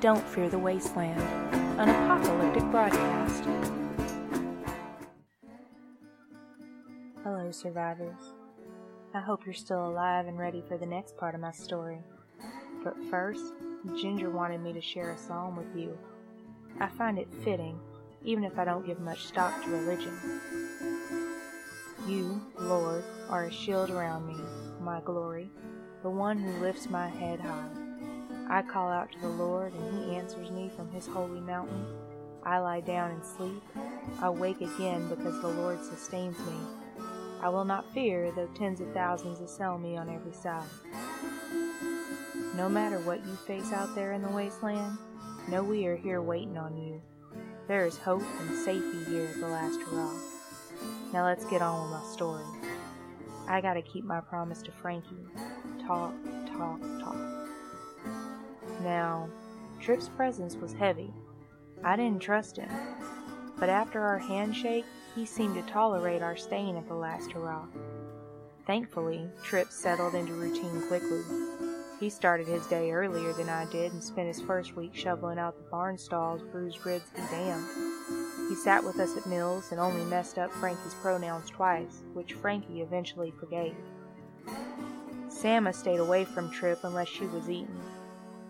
Don't Fear the Wasteland, an apocalyptic broadcast. Hello, survivors. I hope you're still alive and ready for the next part of my story. But first, Ginger wanted me to share a psalm with you. I find it fitting, even if I don't give much stock to religion. You, Lord, are a shield around me, my glory, the one who lifts my head high. I call out to the Lord, and he answers me from his holy mountain. I lie down and sleep. I wake again because the Lord sustains me. I will not fear, though tens of thousands assail me on every side. No matter what you face out there in the wasteland, know we are here waiting on you. There is hope and safety here at the last hurrah. Now let's get on with my story. I gotta keep my promise to Frankie. Talk, talk, talk. Now, Trip's presence was heavy. I didn't trust him. But after our handshake, he seemed to tolerate our staying at the last hurrah. Thankfully, Trip settled into routine quickly. He started his day earlier than I did and spent his first week shoveling out the barn stalls, bruised ribs, and damn. He sat with us at meals and only messed up Frankie's pronouns twice, which Frankie eventually forgave. Sama stayed away from Trip unless she was eating.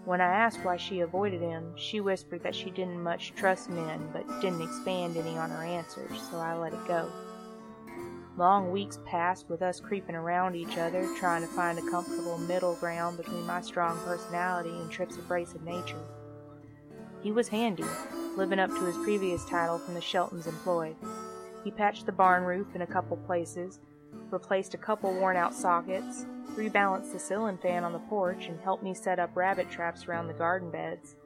When I asked why she avoided him, she whispered that she didn't much trust men, but didn't expand any on her answers, so I let it go. Long weeks passed with us creeping around each other, trying to find a comfortable middle ground between my strong personality and Trip's abrasive nature. He was handy, living up to his previous title from the Sheltons employed. He patched the barn roof in a couple places, replaced a couple worn out sockets, rebalanced the ceiling fan on the porch, and helped me set up rabbit traps around the garden beds.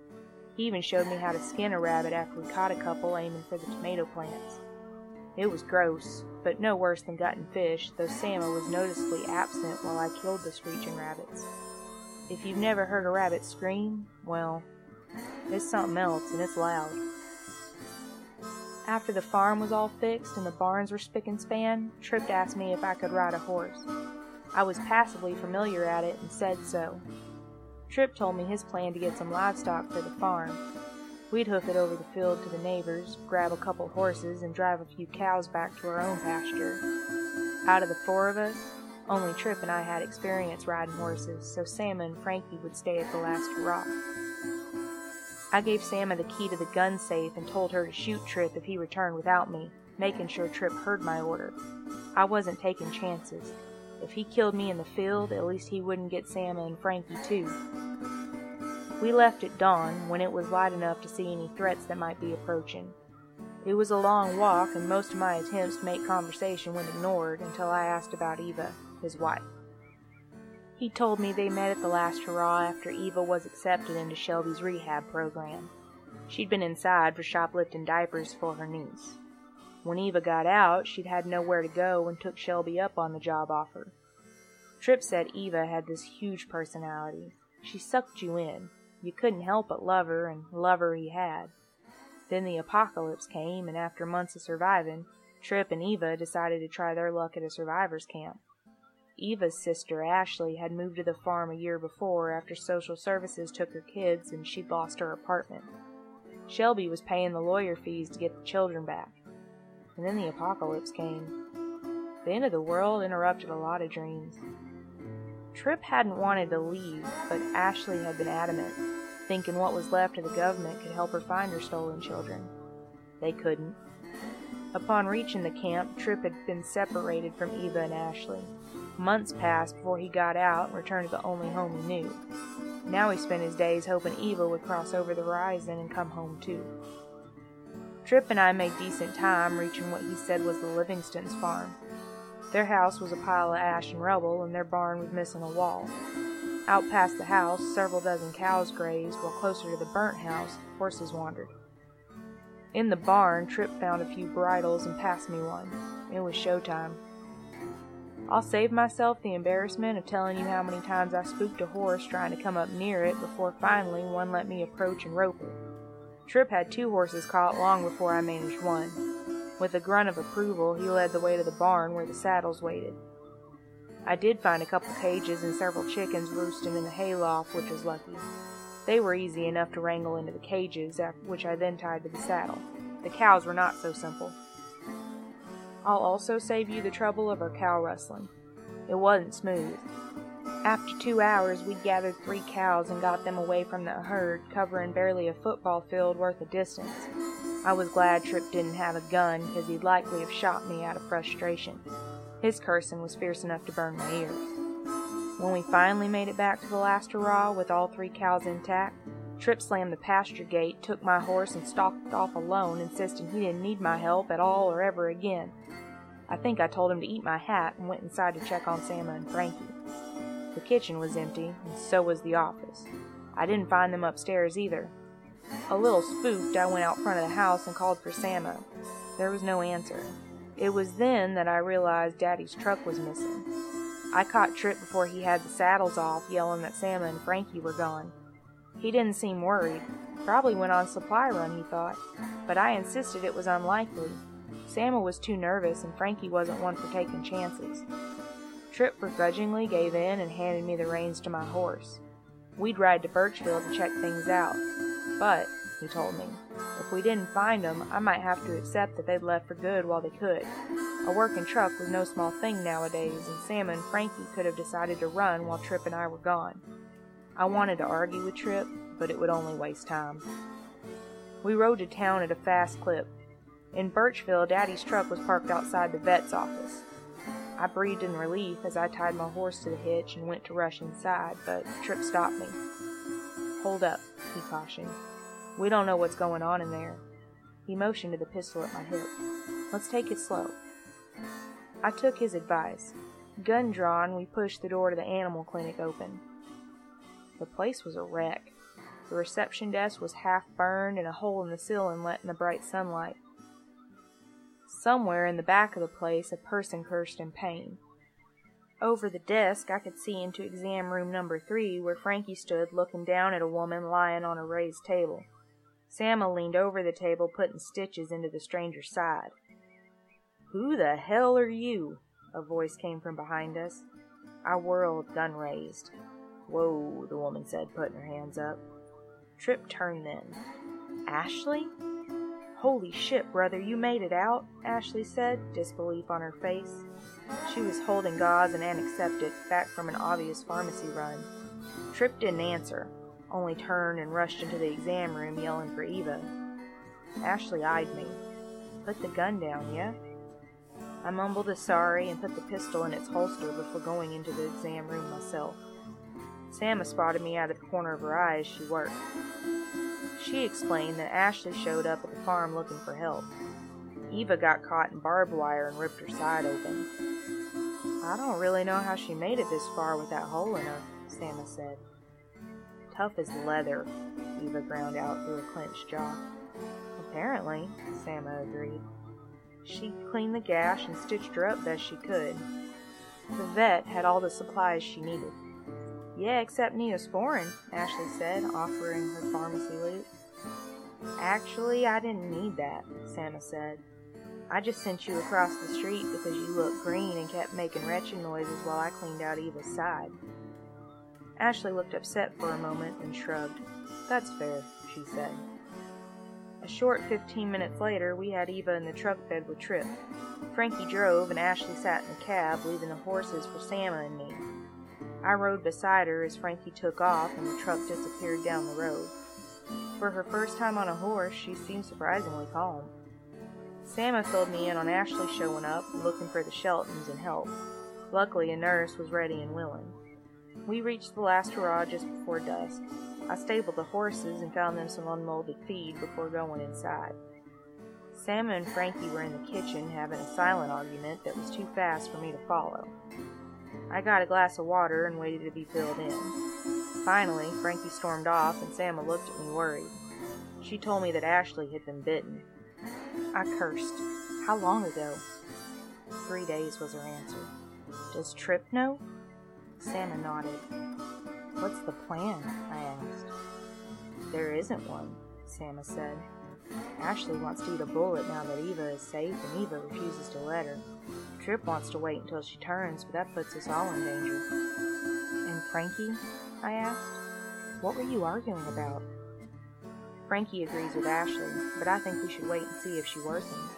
He even showed me how to skin a rabbit after we caught a couple aiming for the tomato plants. It was gross, but no worse than gutting fish, though Sama was noticeably absent while I killed the screeching rabbits. If you've never heard a rabbit scream, well, it's something else and it's loud. After the farm was all fixed and the barns were spick and span, Trip asked me if I could ride a horse. I was passively familiar at it and said so. Trip told me his plan to get some livestock for the farm. We'd hoof it over the field to the neighbors, grab a couple horses, and drive a few cows back to our own pasture. Out of the four of us, only Trip and I had experience riding horses, so Sama and Frankie would stay at the last hurrah. I gave Sama the key to the gun safe and told her to shoot Trip if he returned without me, making sure Trip heard my order. I wasn't taking chances. If he killed me in the field, at least he wouldn't get Sama and Frankie too. We left at dawn, when it was light enough to see any threats that might be approaching. It was a long walk, and most of my attempts to make conversation went ignored until I asked about Eva, his wife. He told me they met at the last hurrah after Eva was accepted into Shelby's rehab program. She'd been inside for shoplifting diapers for her niece. When Eva got out, she'd had nowhere to go and took Shelby up on the job offer. Trip said Eva had this huge personality. She sucked you in. You couldn't help but love her, and love her he had. Then the apocalypse came, and after months of surviving, Trip and Eva decided to try their luck at a survivor's camp. Eva's sister, Ashley, had moved to the farm a year before after social services took her kids and she'd lost her apartment. Shelby was paying the lawyer fees to get the children back. And then the apocalypse came. The end of the world interrupted a lot of dreams. Trip hadn't wanted to leave, but Ashley had been adamant, thinking what was left of the government could help her find her stolen children. They couldn't. Upon reaching the camp, Trip had been separated from Eva and Ashley. Months passed before he got out and returned to the only home he knew. Now he spent his days hoping Eva would cross over the horizon and come home too. Trip and I made decent time reaching what he said was the Livingstons' farm. Their house was a pile of ash and rubble, and their barn was missing a wall. Out past the house, several dozen cows grazed, while closer to the burnt house, horses wandered. In the barn, Trip found a few bridles and passed me one. It was showtime. I'll save myself the embarrassment of telling you how many times I spooked a horse trying to come up near it before finally one let me approach and rope it. Trip had two horses caught long before I managed one. With a grunt of approval, he led the way to the barn where the saddles waited. I did find a couple cages and several chickens roosting in the hayloft, which was lucky. They were easy enough to wrangle into the cages, which I then tied to the saddle. The cows were not so simple. I'll also save you the trouble of our cow rustling. It wasn't smooth. After two hours, we'd gathered three cows and got them away from the herd, covering barely a football field worth of distance. I was glad Trip didn't have a gun, because he'd likely have shot me out of frustration. His cursing was fierce enough to burn my ears. When we finally made it back to the last hurrah with all three cows intact, Trip slammed the pasture gate, took my horse, and stalked off alone, insisting he didn't need my help at all or ever again. I think I told him to eat my hat and went inside to check on Sama and Frankie. The kitchen was empty, and so was the office. I didn't find them upstairs either. A little spooked, I went out front of the house and called for Sama. There was no answer. It was then that I realized Daddy's truck was missing. I caught Trip before he had the saddles off, yelling that Sama and Frankie were gone. He didn't seem worried. Probably went on supply run, he thought, but I insisted it was unlikely. Sama was too nervous, and Frankie wasn't one for taking chances. Trip begrudgingly gave in and handed me the reins to my horse. We'd ride to Birchfield to check things out. But, he told me, if we didn't find them, I might have to accept that they'd left for good while they could. A working truck was no small thing nowadays, and Sam and Frankie could have decided to run while Trip and I were gone. I wanted to argue with Trip, but it would only waste time. We rode to town at a fast clip, in Birchville, Daddy's truck was parked outside the vet's office. I breathed in relief as I tied my horse to the hitch and went to rush inside, but Trip stopped me. Hold up, he cautioned. We don't know what's going on in there. He motioned to the pistol at my hip. Let's take it slow. I took his advice. Gun drawn, we pushed the door to the animal clinic open. The place was a wreck. The reception desk was half burned and a hole in the ceiling let in the bright sunlight. Somewhere in the back of the place, a person cursed in pain. Over the desk, I could see into exam room number three, where Frankie stood looking down at a woman lying on a raised table. Sama leaned over the table, putting stitches into the stranger's side. Who the hell are you? A voice came from behind us. I whirled, gun raised. Whoa, the woman said, putting her hands up. Trip turned then. Ashley? Holy shit, brother, you made it out, Ashley said, disbelief on her face. She was holding gauze and antiseptic back from an obvious pharmacy run. Trip didn't answer, only turned and rushed into the exam room yelling for Eva. Ashley eyed me. Put the gun down, yeah? I mumbled a sorry and put the pistol in its holster before going into the exam room myself. Sama spotted me out of the corner of her eye as she worked. She explained that Ashley showed up at the farm looking for help. Eva got caught in barbed wire and ripped her side open. I don't really know how she made it this far with that hole in her, Sama said. Tough as leather, Eva ground out through a clenched jaw. Apparently, Sama agreed. She cleaned the gash and stitched her up best she could. The vet had all the supplies she needed. Yeah, except Neosporin, Ashley said, offering her pharmacy loot. Actually, I didn't need that, Sama said. I just sent you across the street because you looked green and kept making retching noises while I cleaned out Eva's side. Ashley looked upset for a moment and shrugged. That's fair, she said. A short fifteen minutes later, we had Eva in the truck bed with Trip. Frankie drove, and Ashley sat in the cab, leaving the horses for Sama and me. I rode beside her as Frankie took off and the truck disappeared down the road. For her first time on a horse, she seemed surprisingly calm. Sama filled me in on Ashley showing up, looking for the Sheltons and help. Luckily, a nurse was ready and willing. We reached the last hurrah just before dusk. I stabled the horses and found them some unmolded feed before going inside. Sama and Frankie were in the kitchen having a silent argument that was too fast for me to follow. I got a glass of water and waited to be filled in. Finally, Frankie stormed off and Sama looked at me worried. She told me that Ashley had been bitten. I cursed. How long ago? Three days was her answer. Does Trip know? Sama nodded. What's the plan? I asked. There isn't one, Sama said. Ashley wants to eat a bullet now that Eva is safe, and Eva refuses to let her. Trip wants to wait until she turns, but that puts us all in danger. And Frankie? I asked. What were you arguing about? Frankie agrees with Ashley, but I think we should wait and see if she worsens.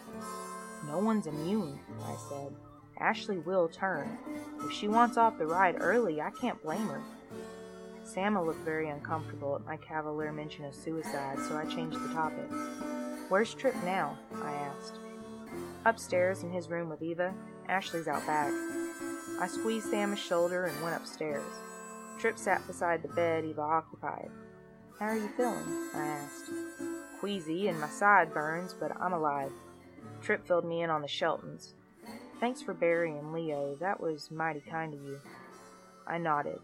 No one's immune, I said. Ashley will turn. If she wants off the ride early, I can't blame her. Sama looked very uncomfortable at my cavalier mention of suicide, so I changed the topic. Where's Trip now? I asked. Upstairs in his room with Eva. Ashley's out back. I squeezed Sama's shoulder and went upstairs. Trip sat beside the bed Eva occupied. How are you feeling? I asked. Queasy and my side burns, but I'm alive. Trip filled me in on the Sheltons. Thanks for burying Leo. That was mighty kind of you. I nodded.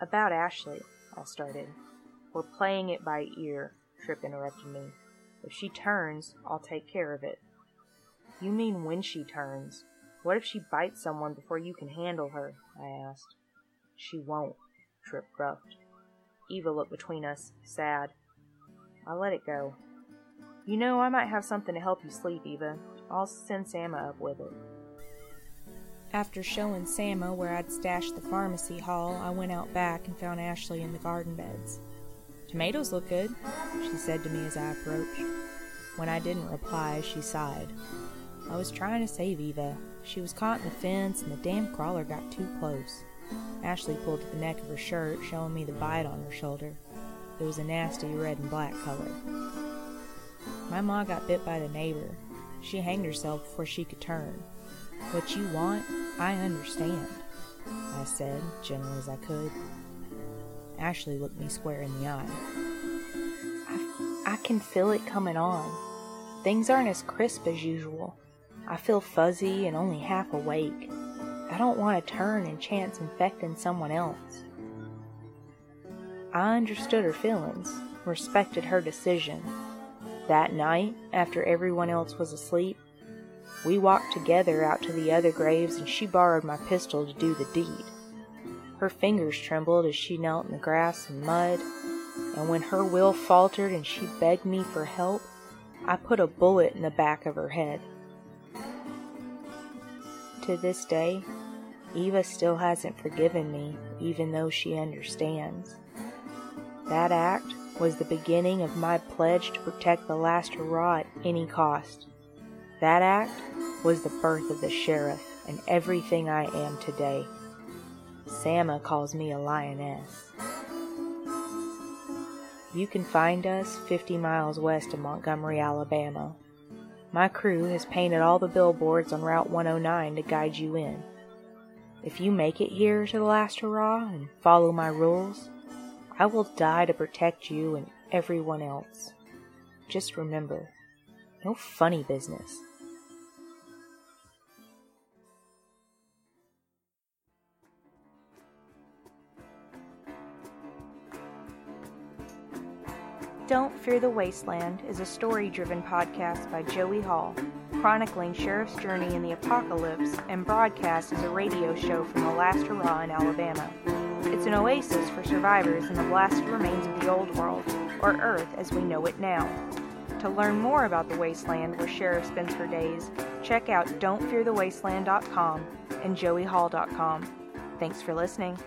About Ashley, I started. We're playing it by ear, Trip interrupted me. If she turns, I'll take care of it. You mean when she turns? What if she bites someone before you can handle her? I asked. She won't, Trip gruffed. Eva looked between us, sad. I let it go. You know, I might have something to help you sleep, Eva. I'll send Sama up with it. After showing Sama where I'd stashed the pharmacy haul, I went out back and found Ashley in the garden beds. Tomatoes look good, she said to me as I approached. When I didn't reply, she sighed. I was trying to save Eva. She was caught in the fence, and the damn crawler got too close. Ashley pulled at the neck of her shirt, showing me the bite on her shoulder. It was a nasty red and black color. My ma got bit by the neighbor. She hanged herself before she could turn. What you want, I understand, I said, gentle as I could. Ashley looked me square in the eye. I, I can feel it coming on. Things aren't as crisp as usual. I feel fuzzy and only half awake. I don't want to turn and chance infecting someone else. I understood her feelings, respected her decision. That night, after everyone else was asleep, we walked together out to the other graves and she borrowed my pistol to do the deed. Her fingers trembled as she knelt in the grass and mud, and when her will faltered and she begged me for help, I put a bullet in the back of her head. To this day, Eva still hasn't forgiven me, even though she understands. That act was the beginning of my pledge to protect the last hurrah at any cost. That act was the birth of the sheriff and everything I am today. Sama calls me a lioness. You can find us 50 miles west of Montgomery, Alabama. My crew has painted all the billboards on Route 109 to guide you in. If you make it here to the last hurrah and follow my rules, I will die to protect you and everyone else. Just remember, no funny business. Don't Fear the Wasteland is a story driven podcast by Joey Hall, chronicling Sheriff's journey in the apocalypse and broadcast as a radio show from the last hurrah in Alabama. It's an oasis for survivors in the blasted remains of the old world, or Earth as we know it now. To learn more about the wasteland where Sheriff spends her days, check out don'tfearthewasteland.com and joeyhall.com. Thanks for listening.